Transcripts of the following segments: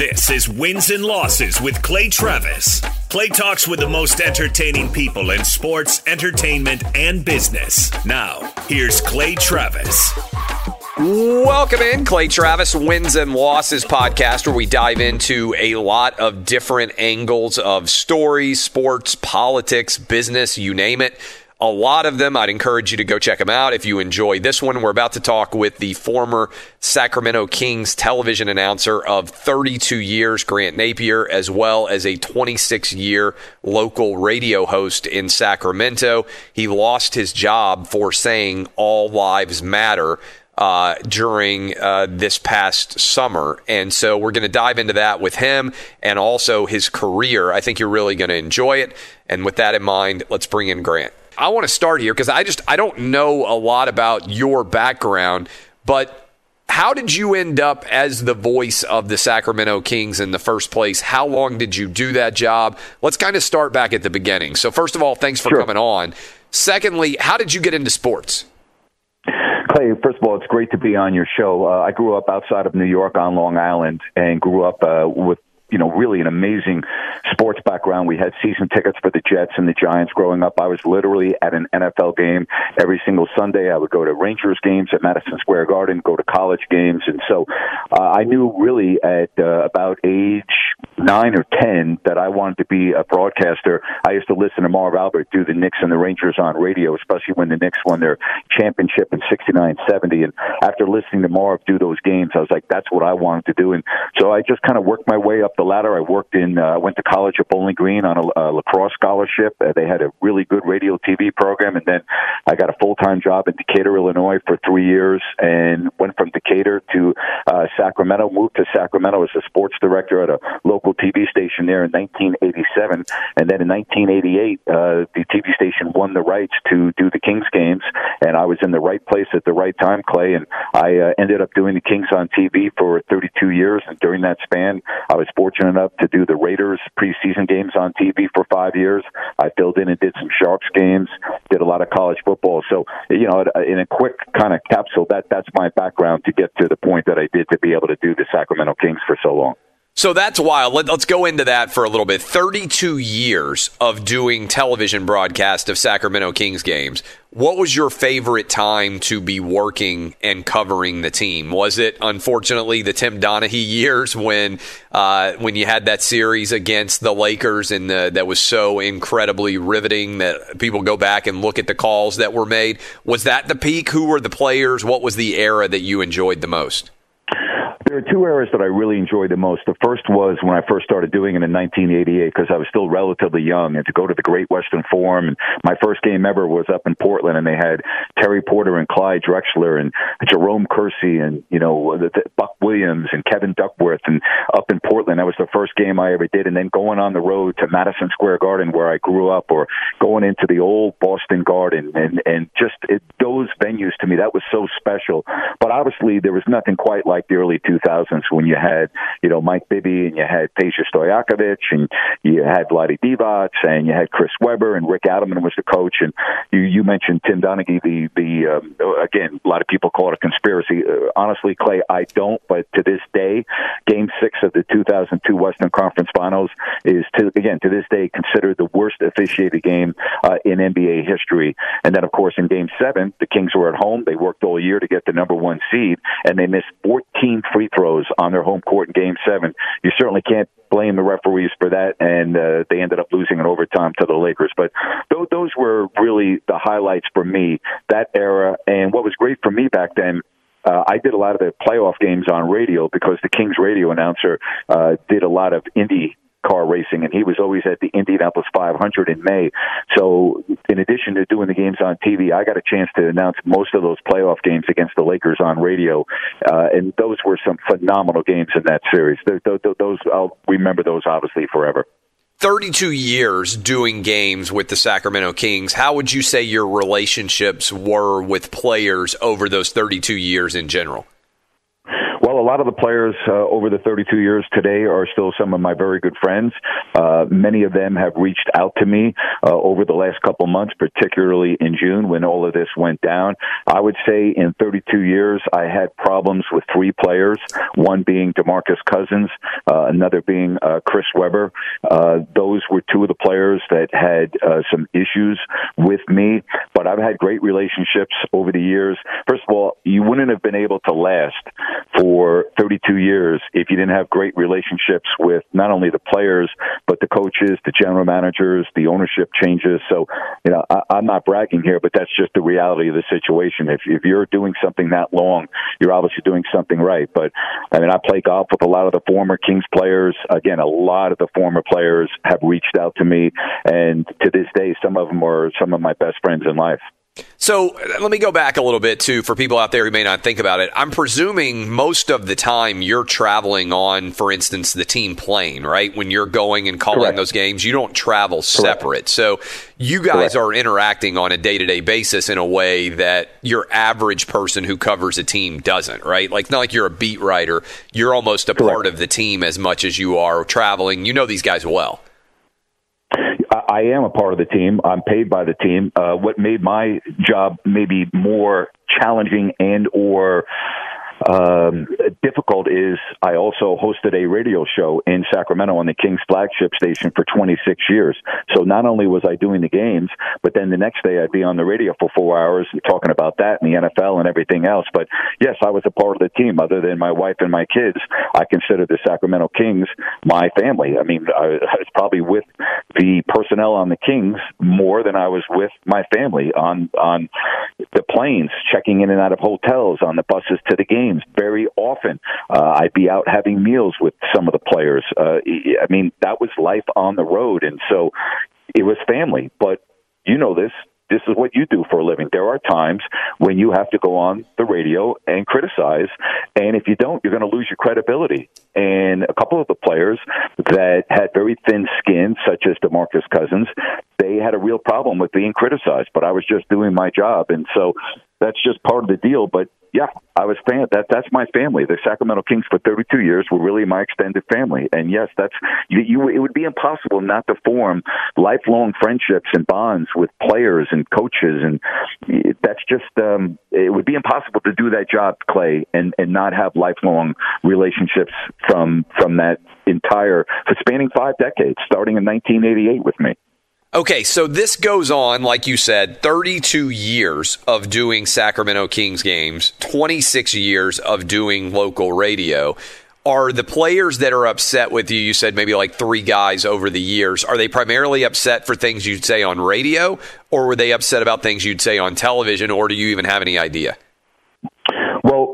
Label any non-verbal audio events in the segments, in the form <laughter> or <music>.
This is Wins and Losses with Clay Travis. Clay talks with the most entertaining people in sports, entertainment, and business. Now, here's Clay Travis. Welcome in, Clay Travis Wins and Losses podcast, where we dive into a lot of different angles of stories, sports, politics, business, you name it a lot of them. I'd encourage you to go check them out if you enjoy this one. We're about to talk with the former Sacramento Kings television announcer of 32 years, Grant Napear, as well as a 26 year local radio host in Sacramento. He lost his job for saying all lives matter. Uh, during uh, this past summer. And so we're going to dive into that with him and also his career. I think you're really going to enjoy it. And with that in mind, let's bring in Grant. I want to start here because I just I don't know a lot about your background, but how did you end up as the voice of the Sacramento Kings in the first place? How long did you do that job? Let's kind of start back at the beginning. So first of all, thanks for Sure. coming on. Secondly, how did you get into sports? Clay, first of all, it's great to be on your show. Uh, I grew up outside of New York on Long Island and grew up uh, with you know, really an amazing sports background. We had season tickets for the Jets and the Giants growing up. I was literally at an NFL game every single Sunday. I would go to Rangers games at Madison Square Garden, go to college games. And so uh, I knew really at uh, about age nine or 10 that I wanted to be a broadcaster. I used to listen to Marv Albert do the Knicks and the Rangers on radio, especially when the Knicks won their championship in 69 70. And after listening to Marv do those games, I was like, that's what I wanted to do. And so I just kind of worked my way up the ladder. I worked in, uh, went to college at Bowling Green on a, a lacrosse scholarship. Uh, they had a really good radio TV program. And then I got a full time job in Decatur, Illinois for three years and went from Decatur to uh, Sacramento, moved to Sacramento as a sports director at a local TV station there in 1987. And then in 1988, uh, the TV station won the rights to do the Kings games. And I was in the right place at the right time, Clay. And I uh, ended up doing the Kings on TV for 32 years. And during that span, I was fortunate enough to do the Raiders preseason games on TV for five years. I filled in and did some Sharks games, did a lot of college football. So, you know, in a quick kind of capsule, that that's my background to get to the point that I did to be able to do the Sacramento Kings for so long. So that's wild. Let, us go into that for a little bit. 32 years of doing television broadcast of Sacramento Kings games. What was your favorite time to be working and covering the team? Was it unfortunately the Tim Donaghy years when uh, when you had that series against the Lakers and the, that was so incredibly riveting that people go back and look at the calls that were made? Was that the peak? Who were the players? What was the era that you enjoyed the most? There are two eras that I really enjoyed the most. The first was when I first started doing it in 1988 because I was still relatively young, and to go to the Great Western Forum. And my first game ever was up in Portland, and they had Terry Porter and Clyde Drexler and Jerome Kersey and you know Buck Williams and Kevin Duckworth, and up in Portland. That was the first game I ever did. And then going on the road to Madison Square Garden, where I grew up, or going into the old Boston Garden, and and just it, those venues to me that was so special. But obviously, there was nothing quite like the early 2000s 2000s when you had, you know, Mike Bibby and you had Peja Stojakovic and you had Vlade Divac and you had Chris Webber and Rick Adelman was the coach. And you, you mentioned Tim Donaghy, the, the, um, again, a lot of people call it a conspiracy. Uh, honestly, Clay, I don't, but to this day, game six of the 2002 Western Conference Finals is, to, again, to this day, considered the worst officiated game uh, in NBA history. And then, of course, in game seven, the Kings were at home. They worked all year to get the number one seed, and they missed 14 free throws on their home court in Game Seven. You certainly can't blame the referees for that, and uh, they ended up losing in overtime to the Lakers. But th- those were really the highlights for me that era. And what was great for me back then uh, I did a lot of the playoff games on radio because the Kings radio announcer uh, did a lot of Indy car racing, and he was always at the Indianapolis 500 in May. So, in addition to doing the games on TV, I got a chance to announce most of those playoff games against the Lakers on radio, uh, and those were some phenomenal games in that series. Those, those I'll remember those obviously forever. 32 years doing games with the Sacramento Kings. How would you say your relationships were with players over those 32 years in general? A lot of the players uh, over the 32 years today are still some of my very good friends. Uh, many of them have reached out to me uh, over the last couple months, particularly in June when all of this went down. I would say in 32 years, I had problems with three players, one being DeMarcus Cousins, uh, another being uh, Chris Webber. Uh, those were two of the players that had some issues with me, but I've had great relationships over the years. First of all, you wouldn't have been able to last for 32 years if you didn't have great relationships with not only the players but the coaches, the general managers, the ownership changes. So, you know, I, I'm not bragging here, but that's just the reality of the situation. If, if you're doing something that long, you're obviously doing something right. But I mean, I play golf with a lot of the former Kings players. Again, a lot of the former players have reached out to me, and to this day, some of them are some of my best friends in life. So uh, let me go back a little bit too for people out there who may not think about it. I'm presuming most of the time you're traveling on, for instance, the team plane, right? When you're going and calling Correct. those games, you don't travel separate. Correct. So you guys Correct. are interacting on a day to day basis in a way that your average person who covers a team doesn't, right? Like, it's not like you're a beat writer. You're almost a part of the team as much as you are traveling. You know these guys well. I am a part of the team. I'm paid by the team. Uh, what made my job maybe more challenging and or um, difficult is I also hosted a radio show in Sacramento on the Kings flagship station for 26 years. So not only was I doing the games, but then the next day I'd be on the radio for four hours talking about that and the NFL and everything else. But yes, I was a part of the team. Other than my wife and my kids, I consider the Sacramento Kings my family. I mean, I was probably with the personnel on the Kings more than I was with my family on on the planes, checking in and out of hotels, on the buses to the games very often. Uh, I'd be out having meals with some of the players. Uh, I mean, that was life on the road, and so it was family. But you know this this is what you do for a living. There are times when you have to go on the radio and criticize, and if you don't, you're going to lose your credibility. And a couple of the players that had very thin skin, such as DeMarcus Cousins, they had a real problem with being criticized. But I was just doing my job, and so that's just part of the deal. But yeah, I was fan. That that's my family. The Sacramento Kings for 32 years were really my extended family. And yes, that's you, you. It would be impossible not to form lifelong friendships and bonds with players and coaches, and that's just um, it would be impossible to do that job, Clay, and and not have lifelong relationships from from that entire for spanning five decades, starting in 1988 with me. Okay, so this goes on, like you said, 32 years of doing Sacramento Kings games, 26 years of doing local radio. Are the players that are upset with you, you said maybe like three guys over the years, are they primarily upset for things you'd say on radio, or were they upset about things you'd say on television, or do you even have any idea?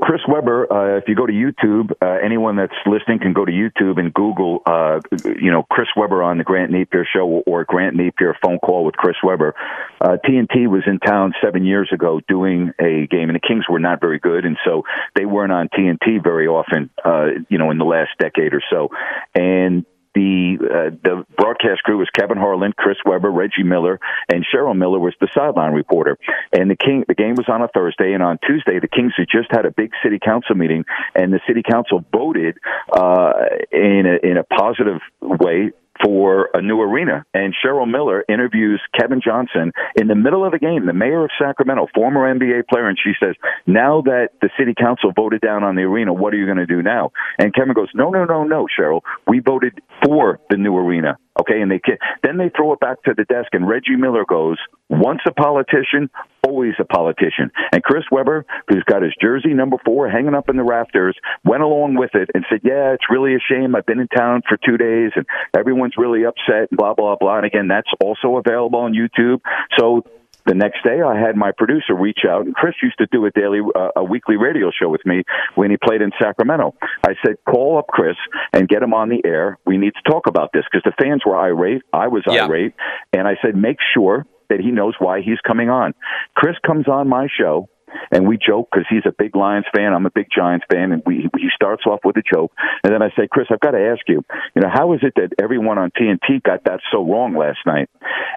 Chris Webber, uh, if you go to YouTube, uh, anyone that's listening can go to YouTube and Google, uh, you know, Chris Webber on the Grant Napear show or Grant Napear phone call with Chris Webber. Uh, TNT was in town seven years ago doing a game, and the Kings were not very good, and so they weren't on TNT very often, uh, you know, in the last decade or so. And the uh, the broadcast crew was Kevin Harlan, Chris Webber, Reggie Miller, and Cheryl Miller was the sideline reporter. And the King the game was on a Thursday, and on Tuesday the Kings had just had a big city council meeting, and the city council voted uh, in a, in a positive way for a new arena. And Cheryl Miller interviews Kevin Johnson in the middle of the game, the mayor of Sacramento, former NBA player, and she says, Now that the city council voted down on the arena, what are you going to do now? And Kevin goes, No, no, no, no, Cheryl. We voted for the new arena. Okay, and they then they throw it back to the desk, and Reggie Miller goes, "Once a politician, always a politician." And Chris Webber, who's got his jersey number four hanging up in the rafters, went along with it and said, "Yeah, it's really a shame. I've been in town for two days, and everyone's really upset." And blah blah blah. And again, that's also available on YouTube. So the next day, I had my producer reach out, and Chris used to do a daily, uh, a weekly radio show with me when he played in Sacramento. I said, call up Chris and get him on the air. We need to talk about this because the fans were irate. I was yeah. irate, and I said, make sure that he knows why he's coming on. Chris comes on my show and we joke because he's a big Lions fan. I'm a big Giants fan, and we he starts off with a joke, and then I say, Chris, I've got to ask you, you know, how is it that everyone on TNT got that so wrong last night?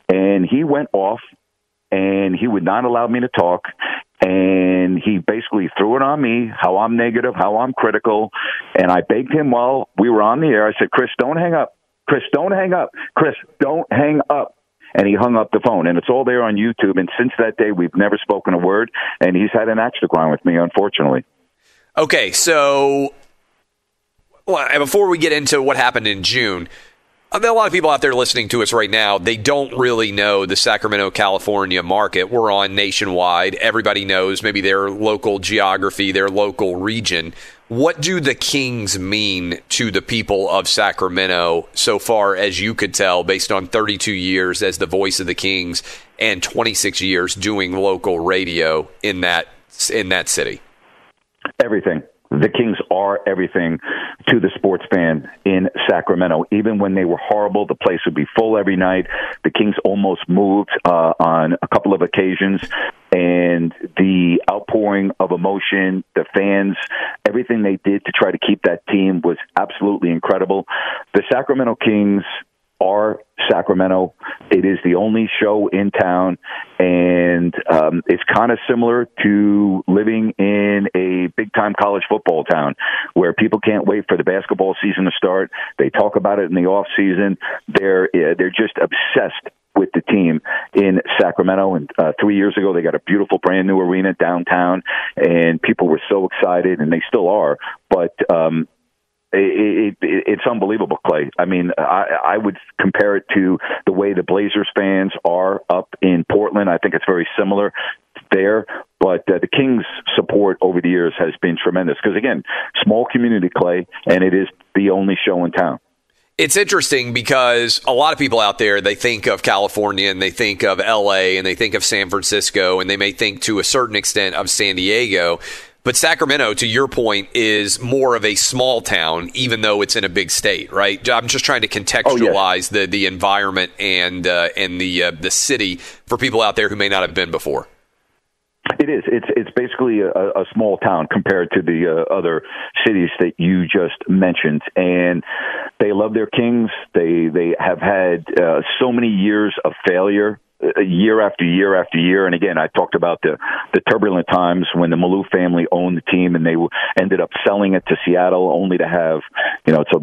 And he went off and he would not allow me to talk. And he basically threw it on me, how I'm negative, how I'm critical. And I begged him while we were on the air. I said, Chris, don't hang up. Chris, don't hang up. Chris, don't hang up. And he hung up the phone. And it's all there on YouTube. And since that day, we've never spoken a word. And he's had an axe to grind with me, unfortunately. Okay, so well, before we get into what happened in June, a lot of people out there listening to us right now, they don't really know the Sacramento, California market. We're on nationwide. Everybody knows maybe their local geography, their local region. What do the Kings mean to the people of Sacramento so far as you could tell based on 32 years as the voice of the Kings and 26 years doing local radio in that in that city? Everything the Kings are everything to the sports fan in Sacramento. Even when they were horrible, the place would be full every night. The Kings almost moved uh, on a couple of occasions, and the outpouring of emotion, the fans, everything they did to try to keep that team was absolutely incredible. The Sacramento Kings are Sacramento. It is the only show in town, and um, it's kind of similar to living in a big time college football town where people can't wait for the basketball season to start. They talk about it in the off season. They're uh, they're just obsessed with the team in Sacramento. And uh, three years ago, they got a beautiful brand new arena downtown, and people were so excited, and they still are. But um, it, it, it's unbelievable, Clay. I mean, I, I would compare it to the way the Blazers fans are up in Portland. I think it's very similar there. But uh, the Kings' support over the years has been tremendous because, again, small community, Clay, and it is the only show in town. It's interesting because a lot of people out there they think of California and they think of LA and they think of San Francisco and they may think to a certain extent of San Diego. But Sacramento, to your point, is more of a small town, even though it's in a big state, right? I'm just trying to contextualize oh, yes. the the environment and uh, and the uh, the city for people out there who may not have been before. It is. It's it's basically a, a small town compared to the uh, other cities that you just mentioned, and they love their kings. They they have had uh, so many years of failure year after year after year. And again, I talked about the the turbulent times when the Maloof family owned the team and they ended up selling it to Seattle, only to have you know it's a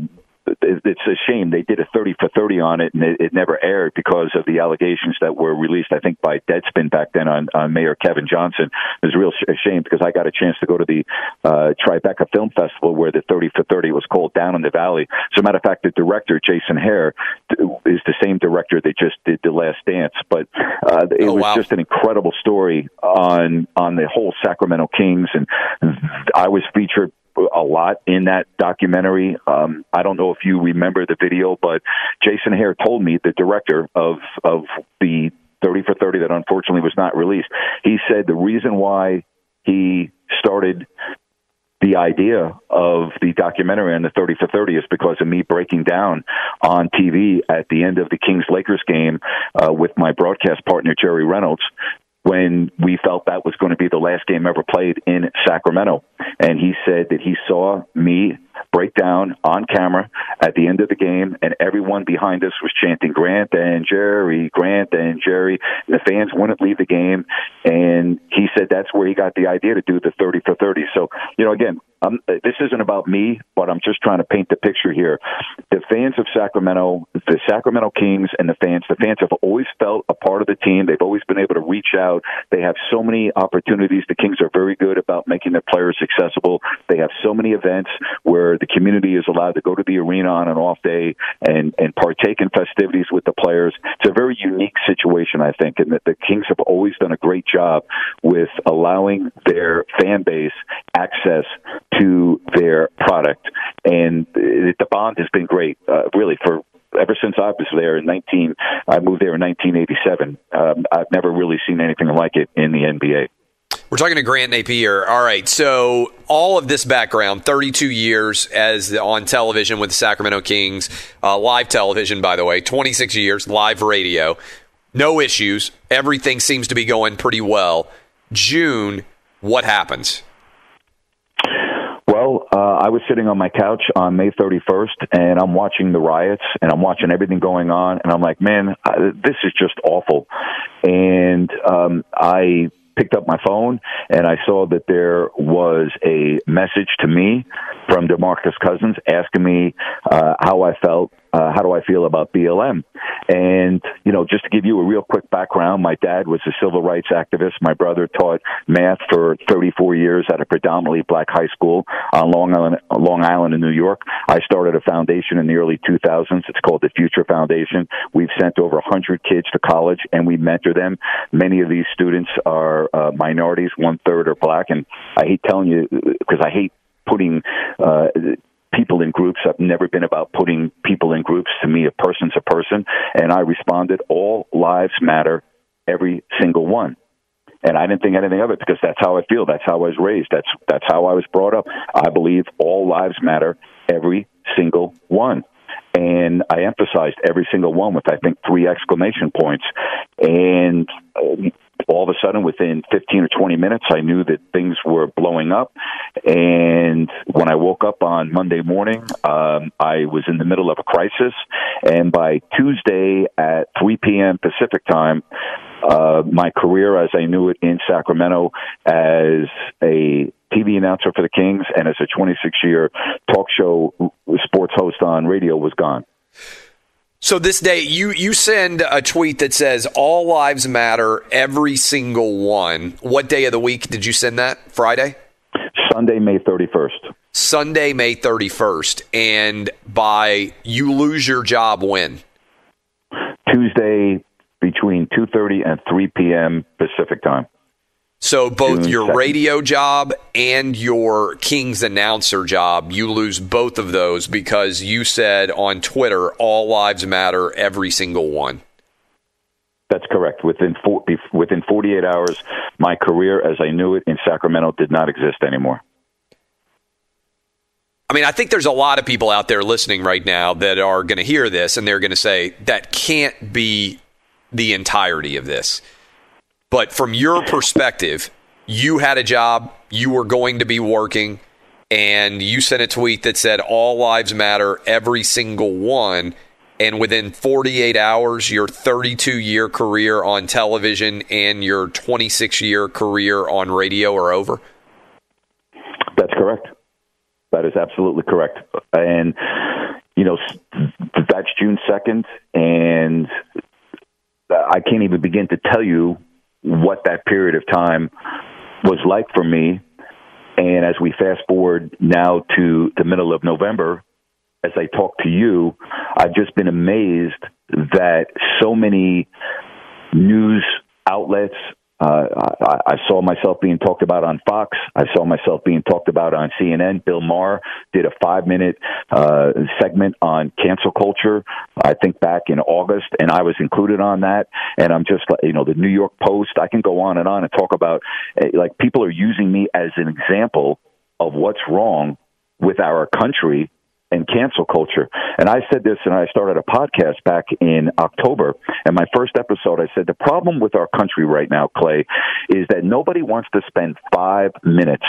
it's a shame. They did a 30 for 30 on it and it, it never aired because of the allegations that were released i think by deadspin back then on, on mayor kevin johnson. It was a real sh- shame because i got a chance to go to the uh, tribeca film festival where the 30 for 30 was called down in the valley. As a matter of fact the director jason Hehir, is the same director that just did the last dance. But uh, it oh, was wow. just an incredible story on on the whole sacramento kings. And i was featured a lot in that documentary. Um, I don't know if you remember the video, but Jason Hehir told me, the director of of the 30 for 30 that unfortunately was not released. He said the reason why he started the idea of the documentary on the 30 for 30 is because of me breaking down on TV at the end of the Kings Lakers game uh, with my broadcast partner Jerry Reynolds when we felt that was going to be the last game ever played in Sacramento. And he said that he saw me break down on camera at the end of the game, and everyone behind us was chanting Grant and Jerry, Grant and Jerry. The fans wouldn't leave the game, and he said that's where he got the idea to do the 30 for 30. So, you know, again, this isn't about me, but I'm just trying to paint the picture here. The fans of Sacramento, the Sacramento Kings, and the fans, the fans have always felt a part of the team. They've always been able to reach out. They have so many opportunities. The Kings are very good about making their players accessible. They have so many events where the community is allowed to go to the arena on an off day and and partake in festivities with the players. It's a very unique situation, I think, and that the Kings have always done a great job with allowing their fan base access to their product, and the bond has been great, uh, really for ever since I was there in 19, I moved there in 1987. Um, I've never really seen anything like it in the NBA. We're talking to Grant Napear. All right, so all of this background, 32 years as on television with the Sacramento Kings, uh, live television, by the way, 26 years, live radio, no issues. Everything seems to be going pretty well. June, what happens? Well, uh, I was sitting on my couch on May 31st, and I'm watching the riots, and I'm watching everything going on, and I'm like, man, this is just awful. And um, I picked up my phone and I saw that there was a message to me from DeMarcus Cousins asking me uh, how I felt uh, how do I feel about BLM? And, you know, just to give you a real quick background, my dad was a civil rights activist. My brother taught math for 34 years at a predominantly black high school on Long Island, Long Island in New York. I started a foundation in the early 2000s. It's called the Future Foundation. We've sent over 100 kids to college and we mentor them. Many of these students are uh, minorities, one third are black. And I hate telling you because I hate putting uh, people in groups. I've never been about putting people in groups. To me, a person's a person. And I responded, all lives matter, every single one. And I didn't think anything of it because that's how I feel. That's how I was raised. That's that's how I was brought up. I believe all lives matter, every single one. And I emphasized every single one with I think three exclamation points. And uh, all of a sudden, within 15 or 20 minutes, I knew that things were blowing up. And when I woke up on Monday morning, um, I was in the middle of a crisis. And by Tuesday at 3 p.m. Pacific time, uh, my career as I knew it in Sacramento as a TV announcer for the Kings and as a 26 year talk show sports host on radio was gone. So this day, you you send a tweet that says "All lives matter, every single one." What day of the week did you send that? Friday. Sunday, May thirty first. Sunday, May thirty first, and by you lose your job when? Tuesday between two thirty and three p.m. Pacific time. So both your 2nd. radio job and your Kings announcer job, you lose both of those because you said on Twitter, "All lives matter, every single one." That's correct. Within four, within 48 hours, my career as I knew it in Sacramento did not exist anymore. I mean, I think there's a lot of people out there listening right now that are going to hear this and they're going to say that can't be the entirety of this. But from your perspective, you had a job, you were going to be working, and you sent a tweet that said, All lives matter, every single one. And within 48 hours, your 32 year career on television and your 26 year career on radio are over? That's correct. That is absolutely correct. And, you know, that's June 2nd. And uh, I can't even begin to tell you what that period of time was like for me. And as we fast forward now to the middle of November, as I talk to you, I've just been amazed that so many news outlets, uh, I, I, saw myself being talked about on Fox. I saw myself being talked about on CNN. Bill Maher did a five minute uh, segment on cancel culture, I think back in August, and I was included on that. And I'm just like, you know, the New York Post, I can go on and on and talk about, eh, like, people are using me as an example of what's wrong with our country and cancel culture. And I said this, and I started a podcast back in October. And my first episode, I said the problem with our country right now, Clay, is that nobody wants to spend five minutes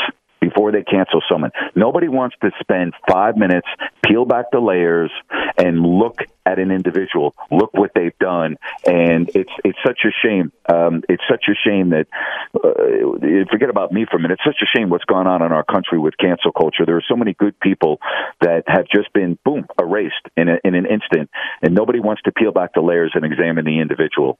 before they cancel someone. Nobody wants to spend five minutes, peel back the layers, and look at an individual, look what they've done, and it's it's such a shame. Um, it's such a shame that uh, forget about me for a minute. It's such a shame what's gone on in our country with cancel culture. There are so many good people that have just been boom erased in a, in an instant, and nobody wants to peel back the layers and examine the individual.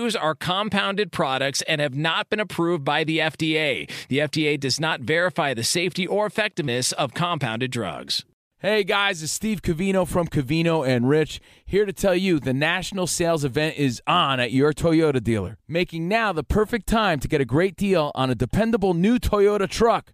Are compounded products and have not been approved by the FDA. The FDA does not verify the safety or effectiveness of compounded drugs. Hey guys, it's Steve Covino from Covino and Rich here to tell you the national sales event is on at your Toyota dealer, making now the perfect time to get a great deal on a dependable new Toyota truck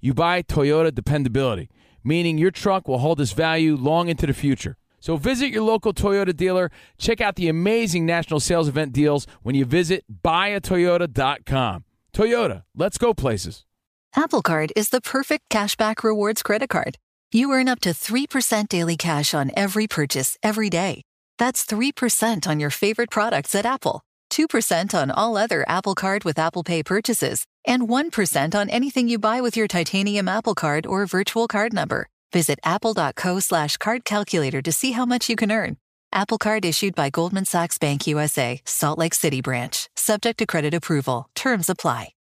you buy Toyota dependability, meaning your truck will hold its value long into the future. So visit your local Toyota dealer. Check out the amazing national sales event deals when you visit buyatoyota.com. Toyota, let's go places. Apple Card is the perfect cashback rewards credit card. You earn up to 3% daily cash on every purchase every day. That's 3% on your favorite products at Apple, 2% on all other Apple Card with Apple Pay purchases, and 1% on anything you buy with your titanium Apple Card or virtual card number. Visit apple.co slash card calculator to see how much you can earn. Apple Card issued by Goldman Sachs Bank USA, Salt Lake City branch, subject to credit approval. Terms apply.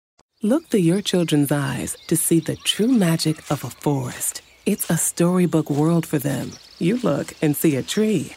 Look through your children's eyes to see the true magic of a forest. It's a storybook world for them. You look and see a tree.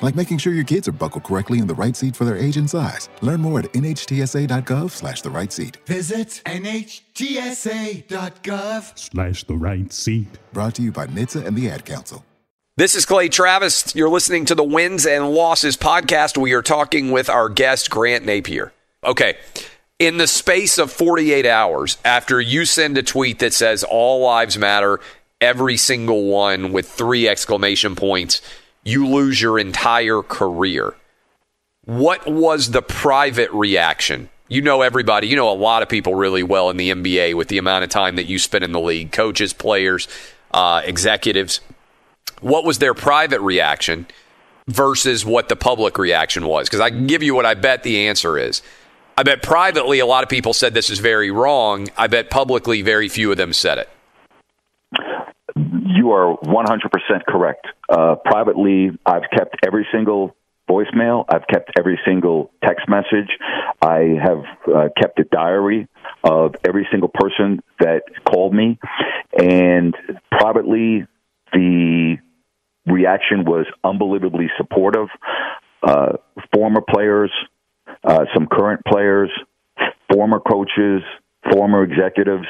like making sure your kids are buckled correctly in the right seat for their age and size. Learn more at nhtsa.gov slash the right seat. Visit NHTSA.gov slash the right seat. Brought to you by NHTSA and the Ad Council. This is Clay Travis. You're listening to the Wins and Losses podcast. We are talking with our guest, Grant Napear. Okay. In the space of 48 hours after you send a tweet that says all lives matter, every single one with three exclamation points, you lose your entire career. What was the private reaction? You know everybody, you know a lot of people really well in the NBA with the amount of time that you spend in the league coaches, players, uh, executives. What was their private reaction versus what the public reaction was? Because I can give you what I bet the answer is. I bet privately, a lot of people said this is very wrong. I bet publicly, very few of them said it. You are 100% correct. Uh, privately, I've kept every single voicemail. I've kept every single text message. I have uh, kept a diary of every single person that called me. And privately, the reaction was unbelievably supportive. Uh, former players, uh, some current players, former coaches, former executives.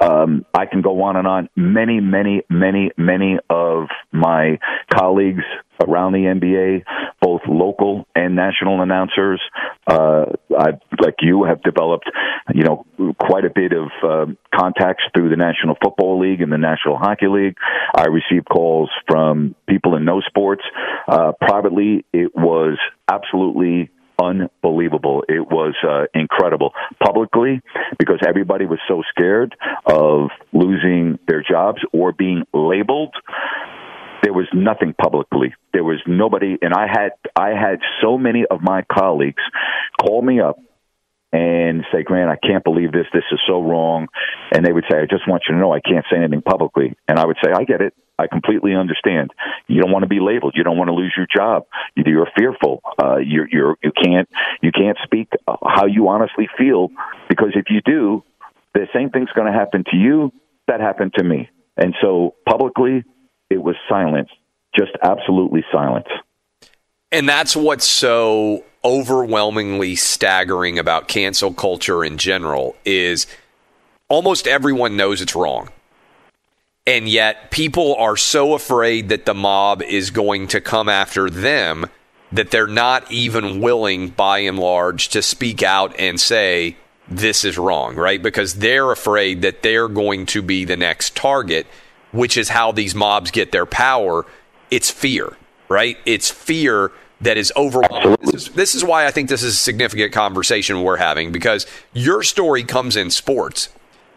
Um, I can go on and on. Many, many, many, many of my colleagues around the NBA, both local and national announcers, uh, I, like you, have developed, you know, quite a bit of uh, contacts through the National Football League and the National Hockey League. I receive calls from people in no sports. Uh, privately, it was absolutely unbelievable. It was uh, incredible. Publicly, because everybody was so scared of losing their jobs or being labeled. There was nothing publicly. There was nobody, and I had I had so many of my colleagues call me up and say, Grant, I can't believe this. This is so wrong. And they would say, I just want you to know I can't say anything publicly. And I would say, I get it. I completely understand. You don't want to be labeled. You don't want to lose your job. You're fearful. Uh, you're, you're, you can't, you can't speak how you honestly feel because if you do, the same thing's going to happen to you that happened to me. And so publicly, it was silence, just absolutely silence. And that's what's so overwhelmingly staggering about cancel culture in general is almost everyone knows it's wrong. And yet people are so afraid that the mob is going to come after them that they're not even willing by and large to speak out and say this is wrong, right? Because they're afraid that they're going to be the next target, which is how these mobs get their power. It's fear, right? It's fear that is overwhelming. This is, this is why I think this is a significant conversation we're having because your story comes in sports,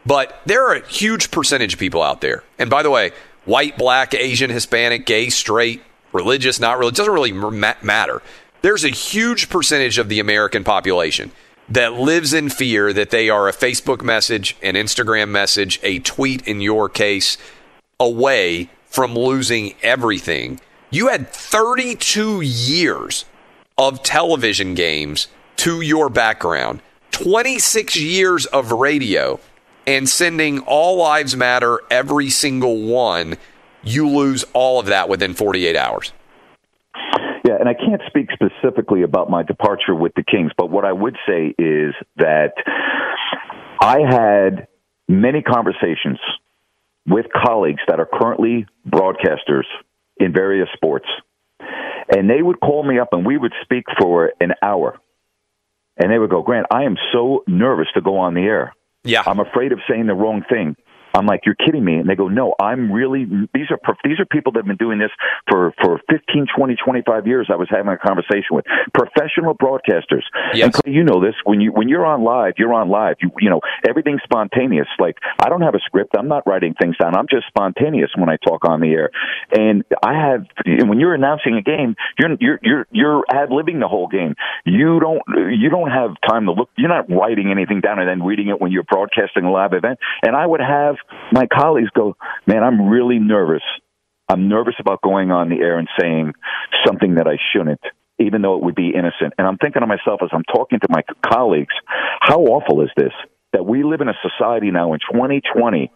but there are a huge percentage of people out there. And by the way, white, black, Asian, Hispanic, gay, straight, religious, not religious, doesn't really matter. There's a huge percentage of the American population that lives in fear that they are a Facebook message, an Instagram message, a tweet in your case, away from losing everything. You had 32 years of television games to your background. 26 years of radio and sending All Lives Matter every single one, you lose all of that within 48 hours. Yeah, and I can't speak specifically about my departure with the Kings, but what I would say is that I had many conversations with colleagues that are currently broadcasters in various sports, and they would call me up and we would speak for an hour. And they would go, Grant, I am so nervous to go on the air. Yeah. I'm afraid of saying the wrong thing. I'm like, you're kidding me. And they go, no, I'm really, these are, these are people that have been doing this for, for 15, 20, 25 years. I was having a conversation with professional broadcasters. Yes. And Clay, you know this, when you, when you're on live, you're on live. You, you know, everything's spontaneous. Like, I don't have a script. I'm not writing things down. I'm just spontaneous when I talk on the air. And I have, and when you're announcing a game, you're, you're, you're, you're ad libbing the whole game. You don't, you don't have time to look, you're not writing anything down and then reading it when you're broadcasting a live event. And I would have, my colleagues go, man, I'm really nervous. I'm nervous about going on the air and saying something that I shouldn't, even though it would be innocent. And I'm thinking to myself as I'm talking to my colleagues, how awful is this? That we live in a society now in 2020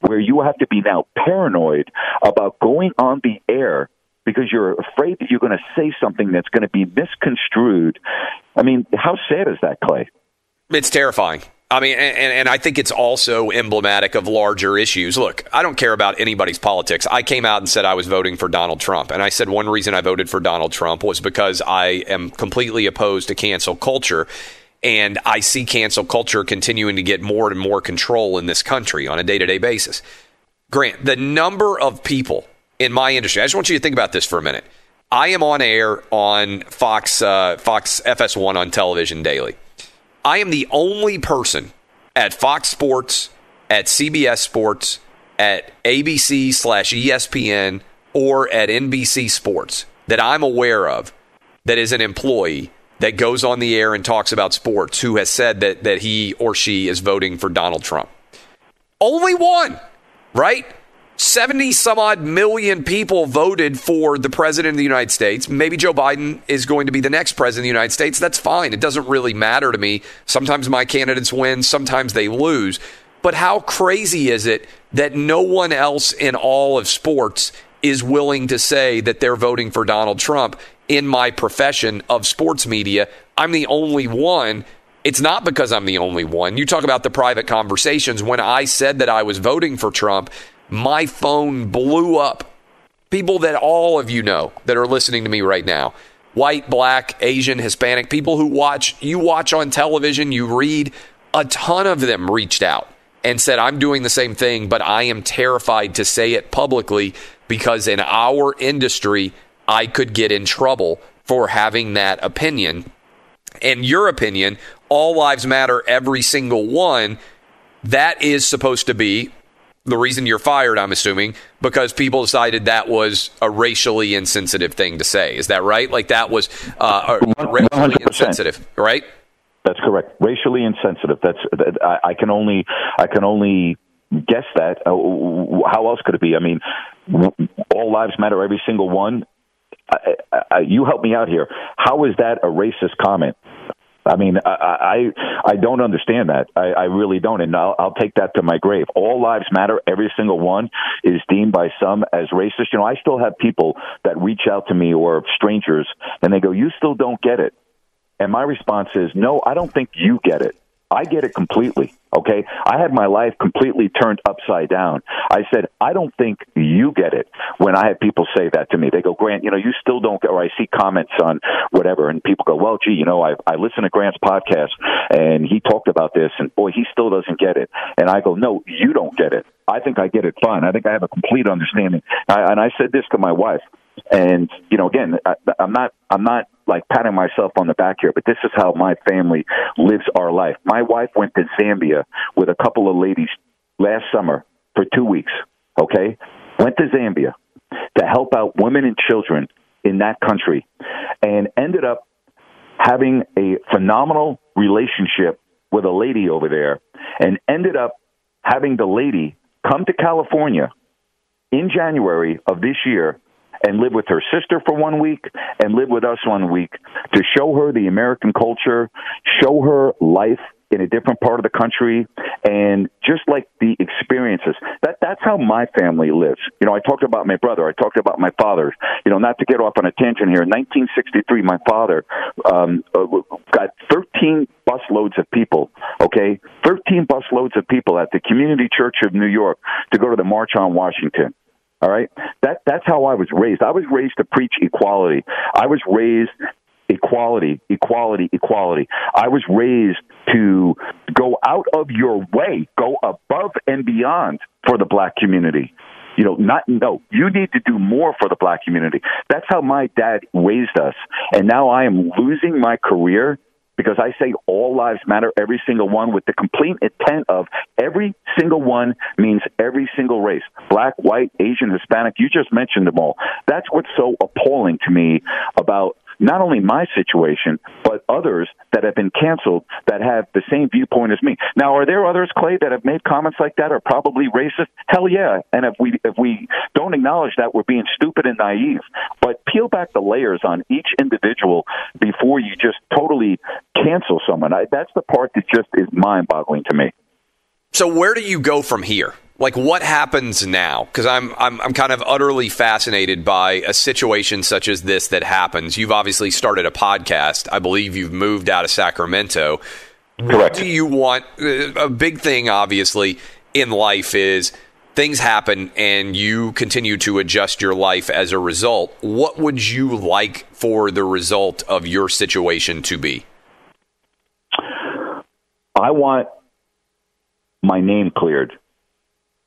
where you have to be now paranoid about going on the air because you're afraid that you're going to say something that's going to be misconstrued. I mean, how sad is that, Clay? It's terrifying. I mean, and, and I think it's also emblematic of larger issues. Look, I don't care about anybody's politics. I came out and said I was voting for Donald Trump. And I said one reason I voted for Donald Trump was because I am completely opposed to cancel culture. And I see cancel culture continuing to get more and more control in this country on a day to day basis. Grant, the number of people in my industry, I just want you to think about this for a minute. I am on air on Fox, uh, Fox FS1 on television daily. I am the only person at Fox Sports, at CBS Sports, at ABC slash ESPN, or at NBC Sports that I'm aware of that is an employee that goes on the air and talks about sports who has said that, that he or she is voting for Donald Trump. Only one, right? 70 some odd million people voted for the president of the United States. Maybe Joe Biden is going to be the next president of the United States. That's fine. It doesn't really matter to me. Sometimes my candidates win, sometimes they lose. But how crazy is it that no one else in all of sports is willing to say that they're voting for Donald Trump in my profession of sports media? I'm the only one. It's not because I'm the only one. You talk about the private conversations. When I said that I was voting for Trump, my phone blew up. People that all of you know that are listening to me right now white, black, Asian, Hispanic, people who watch, you watch on television, you read, a ton of them reached out and said, I'm doing the same thing, but I am terrified to say it publicly because in our industry, I could get in trouble for having that opinion. And your opinion, all lives matter, every single one, that is supposed to be the reason you're fired, I'm assuming, because people decided that was a racially insensitive thing to say. Is that right? Like that was uh, racially 100%. insensitive, right? That's correct. Racially insensitive. That's that, I, I can only I can only guess that. Uh, how else could it be? I mean, all lives matter, every single one. I, I, you help me out here. How is that a racist comment? I mean, I I, I don't understand that. I, I really don't, and I'll, I'll take that to my grave. All lives matter. Every single one is deemed by some as racist. You know, I still have people that reach out to me or strangers, and they go, "You still don't get it." And my response is, "No, I don't think you get it. I get it completely." Okay, I had my life completely turned upside down. I said, I don't think you get it. When I have people say that to me, they go, Grant, you know, you still don't. Or I see comments on whatever, and people go, Well, gee, you know, I I listen to Grant's podcast, and he talked about this, and boy, he still doesn't get it. And I go, No, you don't get it. I think I get it fine. I think I have a complete understanding. I, and I said this to my wife, and you know, again, I, I'm not, I'm not like patting myself on the back here, but this is how my family lives our life. My wife went to Zambia with a couple of ladies last summer for two weeks. Okay, went to Zambia to help out women and children in that country, and ended up having a phenomenal relationship with a lady over there, and ended up having the lady come to California in January of this year and live with her sister for one week and live with us one week to show her the American culture, show her life in a different part of the country and just like the experiences. That that's how my family lives. You know i talked about my brother. I talked about my father. You know not to get off on a tangent here. In 1963 my father um uh, got 13 bus loads of people okay? 13 bus loads of people at the community church of new york to go to the march on washington all right that that's how i was raised i was raised to preach equality i was raised equality, equality, equality. I was raised to go out of your way, go above and beyond for the black community. You know, not no. You need to do more for the black community. That's how my dad raised us, and now I am losing my career because I say all lives matter, every single one, with the complete intent of every single one means every single race black, white, Asian, Hispanic. You just mentioned them all. That's what's so appalling to me about not only my situation, but others that have been canceled that have the same viewpoint as me. Now, are there others, Clay, that have made comments like that are probably racist? Hell yeah. And if we if we don't acknowledge that, we're being stupid and naive. But peel back the layers on each individual before you just totally cancel someone. I, that's the part that just is mind-boggling to me. So where do you go from here? Like what happens now? Because I'm, I'm i'm kind of utterly fascinated by a situation such as this that happens. You've obviously started a podcast. I believe you've moved out of sacramento. Correct. what do you want? Uh, a big thing obviously in life is things happen and you continue to adjust your life as a result. What would you like for the result of your situation to be? I want my name cleared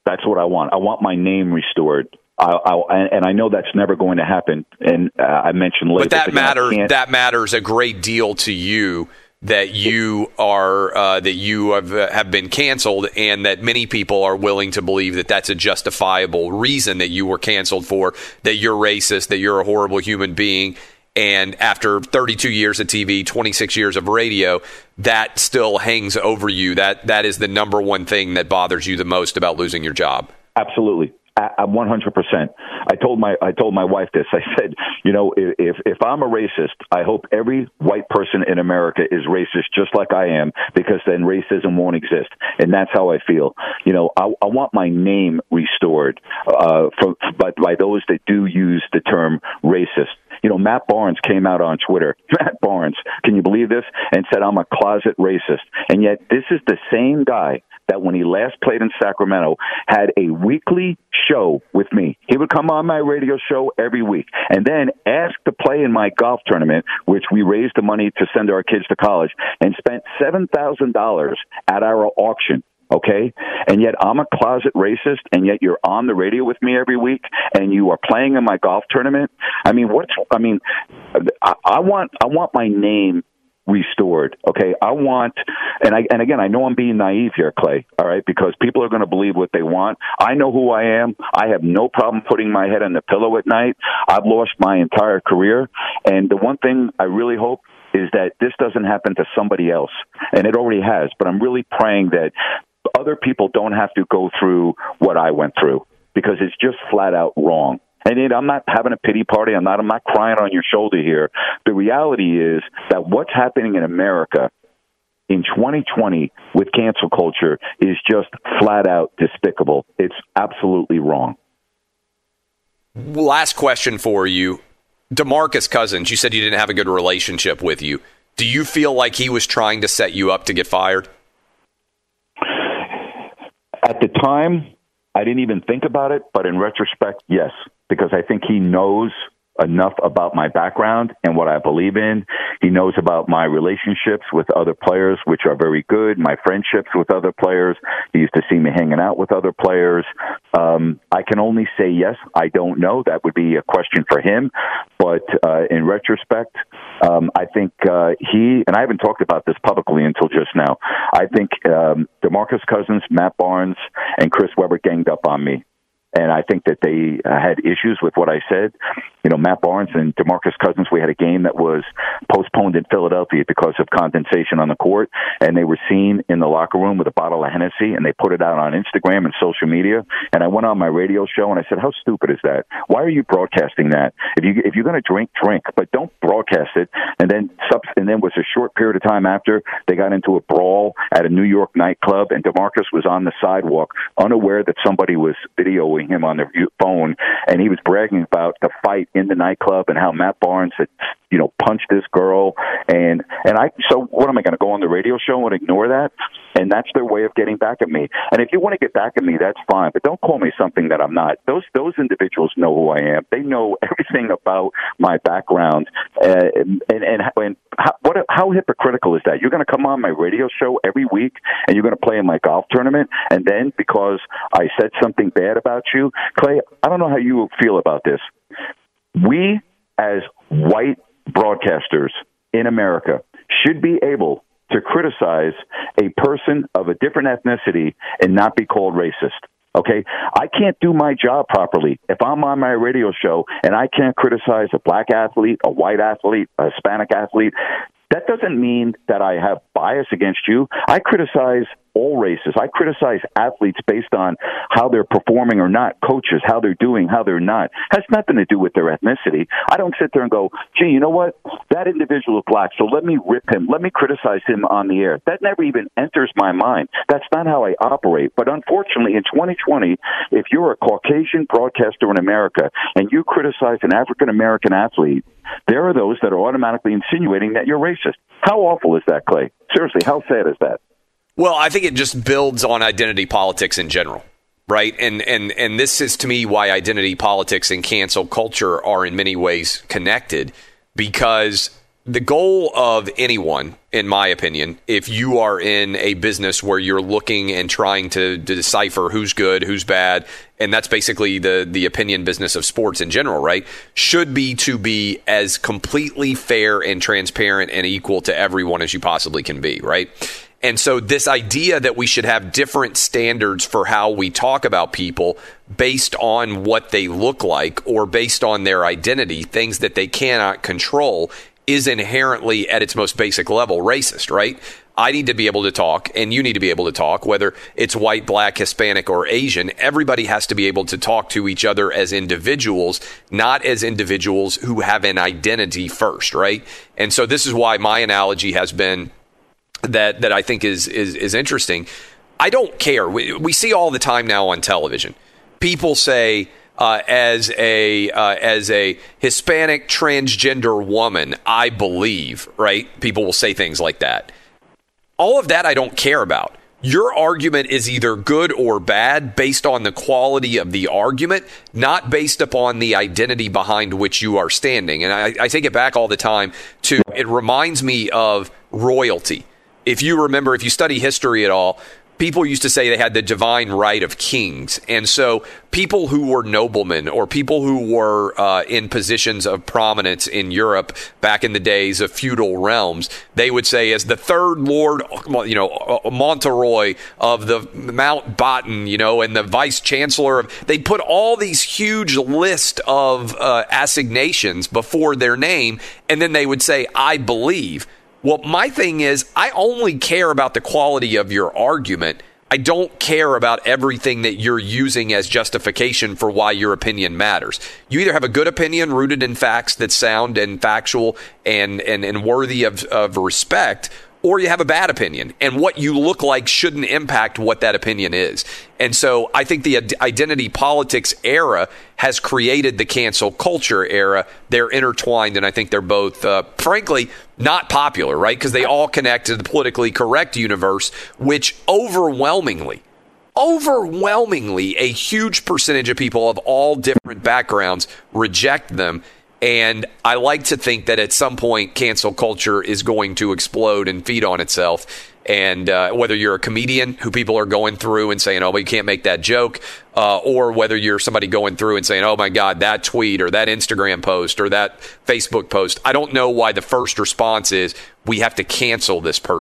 that's what I want. I want my name restored. I, I, and I know that's never going to happen. And uh, I mentioned later, but that matters. That matters a great deal to you. That you are uh, that you have uh, have been canceled, and that many people are willing to believe that that's a justifiable reason that you were canceled for. That you're racist. That you're a horrible human being. And after 32 years of TV, 26 years of radio, that still hangs over you. That that is the number one thing that bothers you the most about losing your job. Absolutely. I'm 100%. I told my I told my wife this. <laughs> I said, you know, if if I'm a racist, I hope every white person in America is racist just like I am because then racism won't exist. And that's how I feel. You know, I, I want my name restored uh, from by, by those that do use the term racist. You know, Matt Barnes came out on Twitter. <laughs> Matt Barnes, can you believe this? And said, I'm a closet racist. And yet, this is the same guy that when he last played in Sacramento had a weekly show with me. He would come on my radio show every week and then ask to play in my golf tournament, which we raised the money to send our kids to college and spent $7,000 at our auction okay? And yet I'm a closet racist, and yet you're on the radio with me every week, and you are playing in my golf tournament. I mean, what's? I mean, I, I want I want my name restored. Okay, I want, and I and again, I know I'm being naive here, Clay. All right, because people are going to believe what they want. I know who I am. I have no problem putting my head on the pillow at night. I've lost my entire career, and the one thing I really hope is that this doesn't happen to somebody else, and it already has. But I'm really praying that other people don't have to go through what I went through because it's just flat out wrong. And I'm not having a pity party. I'm not. I'm not crying on your shoulder here. The reality is that what's happening in America in 2020 with cancel culture is just flat out despicable. It's absolutely wrong. Last question for you. DeMarcus Cousins, you said you didn't have a good relationship with you. Do you feel like he was trying to set you up to get fired? At the time, I didn't even think about it, but in retrospect, yes, because I think he knows enough about my background and what I believe in. He knows about my relationships with other players, which are very good, my friendships with other players. He used to see me hanging out with other players. Um, I can only say yes. I don't know. That would be a question for him. But uh, in retrospect, um, I think uh, he, and I haven't talked about this publicly until just now, I think um, DeMarcus Cousins, Matt Barnes, and Chris Webber ganged up on me and I think that they uh, had issues with what I said. You know, Matt Barnes and Demarcus Cousins. We had a game that was postponed in Philadelphia because of condensation on the court, and they were seen in the locker room with a bottle of Hennessy, and they put it out on Instagram and social media. And I went on my radio show and I said, "How stupid is that? Why are you broadcasting that? If you if you're going to drink, drink, but don't broadcast it." And then and then was a short period of time after they got into a brawl at a New York nightclub, and Demarcus was on the sidewalk, unaware that somebody was videoing him on the phone, and he was bragging about the fight in the nightclub and how Matt Barnes had you know punched this girl. And and I so what am I going to go on the radio show and ignore that? And that's their way of getting back at me. And if you want to get back at me that's fine but don't call me something that I'm not. Those those individuals know who I am. They know <laughs> everything about my background uh, and and and how, what how hypocritical is that? You're going to come on my radio show every week and you're going to play in my golf tournament? And then because I said something bad about you Clay I don't know how you feel about this we as white broadcasters in America should be able to criticize a person of a different ethnicity and not be called racist. Okay, I can't do my job properly if I'm on my radio show and I can't criticize a black athlete, a white athlete, a Hispanic athlete. That doesn't mean that I have bias against you. I criticize all races. I criticize athletes based on how they're performing or not, coaches, how they're doing, how they're not. Has nothing to do with their ethnicity. I don't sit there and go, gee, you know what? That individual is black, so let me rip him. Let me criticize him on the air. That never even enters my mind. That's not how I operate. But unfortunately, in 2020, if you're a Caucasian broadcaster in America and you criticize an African American athlete, there are those that are automatically insinuating that you're racist. How awful is that, Clay? Seriously, how sad is that? Well, I think it just builds on identity politics in general, right? And and and this is to me why identity politics and cancel culture are in many ways connected because the goal of anyone, in my opinion, if you are in a business where you're looking and trying to, to, decipher who's good, who's bad, and that's basically the the opinion business of sports in general, right? Should be to be as completely fair and transparent and equal to everyone as you possibly can be, right? And so, this idea that we should have different standards for how we talk about people based on what they look like or based on their identity, things that they cannot control, is inherently at its most basic level racist, right? I need to be able to talk, and you need to be able to talk, whether it's white, black, Hispanic, or Asian. Everybody has to be able to talk to each other as individuals, not as individuals who have an identity first, right? And so, this is why my analogy has been that that I think is is is interesting. I don't care. We, we see all the time now on television. People say uh, as a uh, as a Hispanic transgender woman, I believe. Right? People will say things like that. All of that I don't care about. Your argument is either good or bad based on the quality of the argument, not based upon the identity behind which you are standing. And I, I take it back all the time to it reminds me of royalty if you remember, if you study history at all, people used to say they had the divine right of kings. And so people who were noblemen or people who were uh, in positions of prominence in Europe back in the days of feudal realms, they would say, as the third lord, you know, Monteroy of the Mountbatten, you know, and the vice chancellor of, they put all these huge list of uh, assignations before their name. And then they would say, I believe. Well, my thing is, I only care about the quality of your argument. I don't care about everything that you're using as justification for why your opinion matters. You either have a good opinion rooted in facts that's sound and factual and, and, and worthy of, of respect, or you have a bad opinion. And what you look like shouldn't impact what that opinion is. And so I think the identity politics era has created the cancel culture era. They're intertwined, and I think they're both, uh, frankly, not popular, right? Because they all connect to the politically correct universe, which overwhelmingly, overwhelmingly, a huge percentage of people of all different backgrounds reject them. And I like to think that at some point, cancel culture is going to explode and feed on itself. And uh, whether you're a comedian who people are going through and saying, oh, but you can't make that joke, uh, or whether you're somebody going through and saying, oh my God, that tweet or that Instagram post or that Facebook post, I don't know why the first response is we have to cancel this person.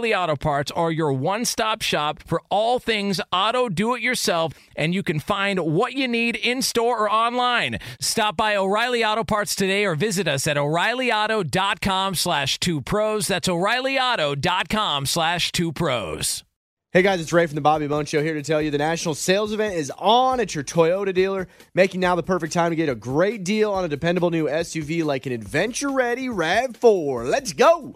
Auto Parts are your one stop shop for all things auto do it yourself, and you can find what you need in store or online. Stop by O'Reilly Auto Parts today or visit us at o'ReillyAuto.com slash two pros. That's o'ReillyAuto.com slash two pros. Hey guys, it's Ray from the Bobby Bones Show here to tell you the national sales event is on at your Toyota dealer, making now the perfect time to get a great deal on a dependable new SUV like an adventure ready RAV4. Let's go!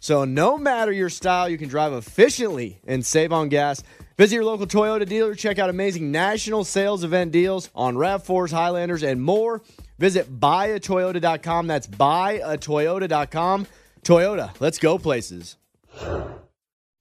So, no matter your style, you can drive efficiently and save on gas. Visit your local Toyota dealer, check out amazing national sales event deals on RAV4s, Highlanders, and more. Visit buyatoyota.com. That's buyatoyota.com. Toyota, let's go places.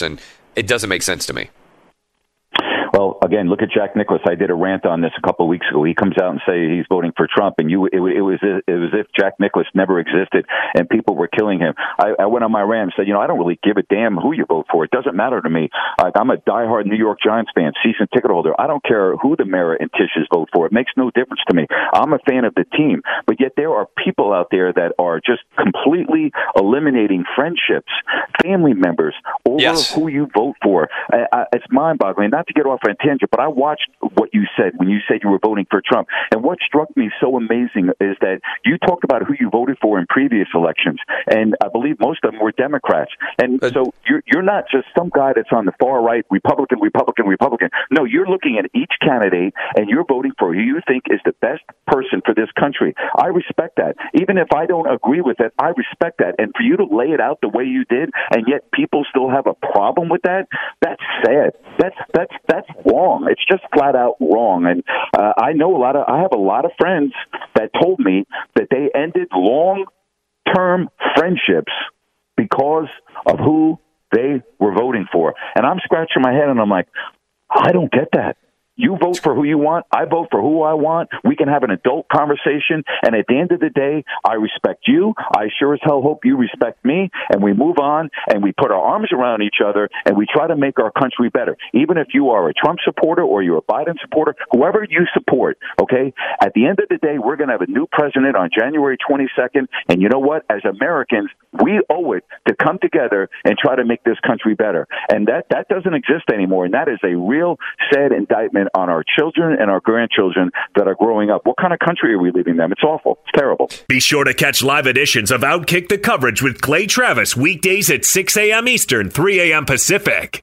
And it doesn't make sense to me. Well, again, look at Jack Nicklaus. I did a rant on this a couple of weeks ago. He comes out and say he's voting for Trump, and you, it, it was it was as if Jack Nicklaus never existed and people were killing him. I, I went on my rant and said, you know, I don't really give a damn who you vote for. It doesn't matter to me. Like, I'm a diehard New York Giants fan, season ticket holder. I don't care who the Mara and Tisches vote for. It makes no difference to me. I'm a fan of the team, but yet there are people out there that are just completely eliminating friendships, family members over Yes. who you vote for. I, I, it's mind-boggling. Not to get off on a tangent, but I watched what you said when you said you were voting for Trump. And what struck me so amazing is that you talked about who you voted for in previous elections, and I believe most of them were Democrats. And so you're you're not just some guy that's on the far right, Republican, Republican, Republican. No, you're looking at each candidate and you're voting for who you think is the best person for this country. I respect that. Even if I don't agree with it, I respect that. And for you to lay it out the way you did, and yet people still have a problem with that, that's sad. That's that's that's wrong. It's just flat out wrong. And uh, I know a lot of I have a lot of friends that told me that they ended long term friendships because of who they were voting for. And I'm scratching my head and I'm like, I don't get that. You vote for who you want. I vote for who I want. We can have an adult conversation. And at the end of the day, I respect you. I sure as hell hope you respect me. And we move on and we put our arms around each other and we try to make our country better. Even if you are a Trump supporter or you're a Biden supporter, whoever you support, okay? At the end of the day, we're going to have a new president on January 22nd. And you know what? As Americans, we owe it to come together and try to make this country better. And that, that doesn't exist anymore. And that is a real sad indictment on our children and our grandchildren that are growing up. What kind of country are we leaving them? It's awful. It's terrible. Be sure to catch live editions of Outkick the coverage with Clay Travis weekdays at 6 a.m. Eastern, 3 a.m. Pacific.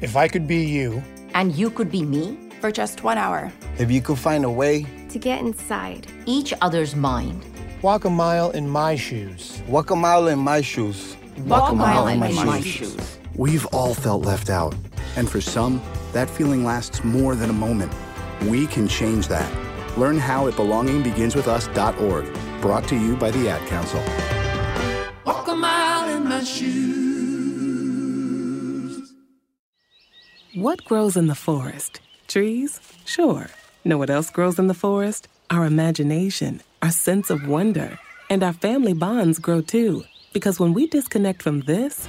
If I could be you, and you could be me for just one hour, if you could find a way to get inside each other's mind, walk a mile in my shoes, walk a mile in my shoes, walk, a mile, in, my, my shoes. shoes. We've all felt left out, and for some, that feeling lasts more than a moment. We can change that. Learn how at belongingbeginswithus.org. Brought to you by the Ad Council. Walk a mile in my shoes. What grows in the forest? Trees? Sure. Know what else grows in the forest? Our imagination, our sense of wonder, and our family bonds grow too. Because when we disconnect from this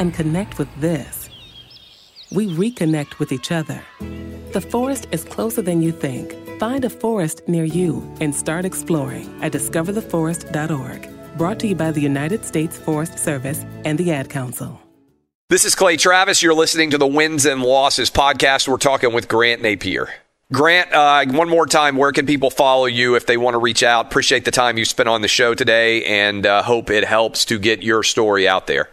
and connect with this, we reconnect with each other. The forest is closer than you think. Find a forest near you and start exploring at discovertheforest.org. Brought to you by the United States Forest Service and the Ad Council. This is Clay Travis. You're listening to the Wins and Losses podcast. We're talking with Grant Napear. Grant, uh, one more time, where can people follow you if they want to reach out? Appreciate the time you spent on the show today and uh, hope it helps to get your story out there.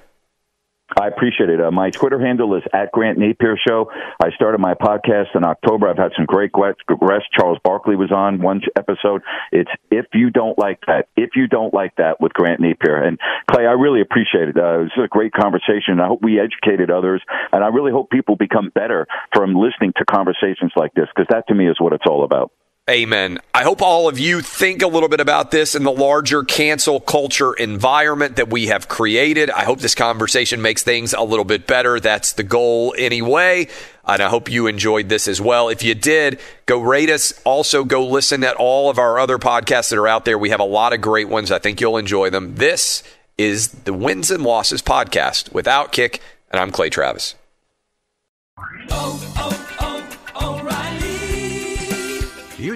I appreciate it. Uh, my Twitter handle is at Grant Napear Show. I started my podcast in October. I've had some great guests. Charles Barkley was on one episode. It's If You Don't Like That. If You Don't Like That with Grant Napear. And Clay, I really appreciate it. Uh, it was a great conversation. I hope we educated others. And I really hope people become better from listening to conversations like this because that to me is what it's all about. Amen. I hope all of you think a little bit about this in the larger cancel culture environment that we have created. I hope this conversation makes things a little bit better. That's the goal anyway. And I hope you enjoyed this as well. If you did, go rate us. Also, go listen at all of our other podcasts that are out there. We have a lot of great ones. I think you'll enjoy them. This is the Wins and Losses podcast with Outkick, and I'm Clay Travis. Oh, oh.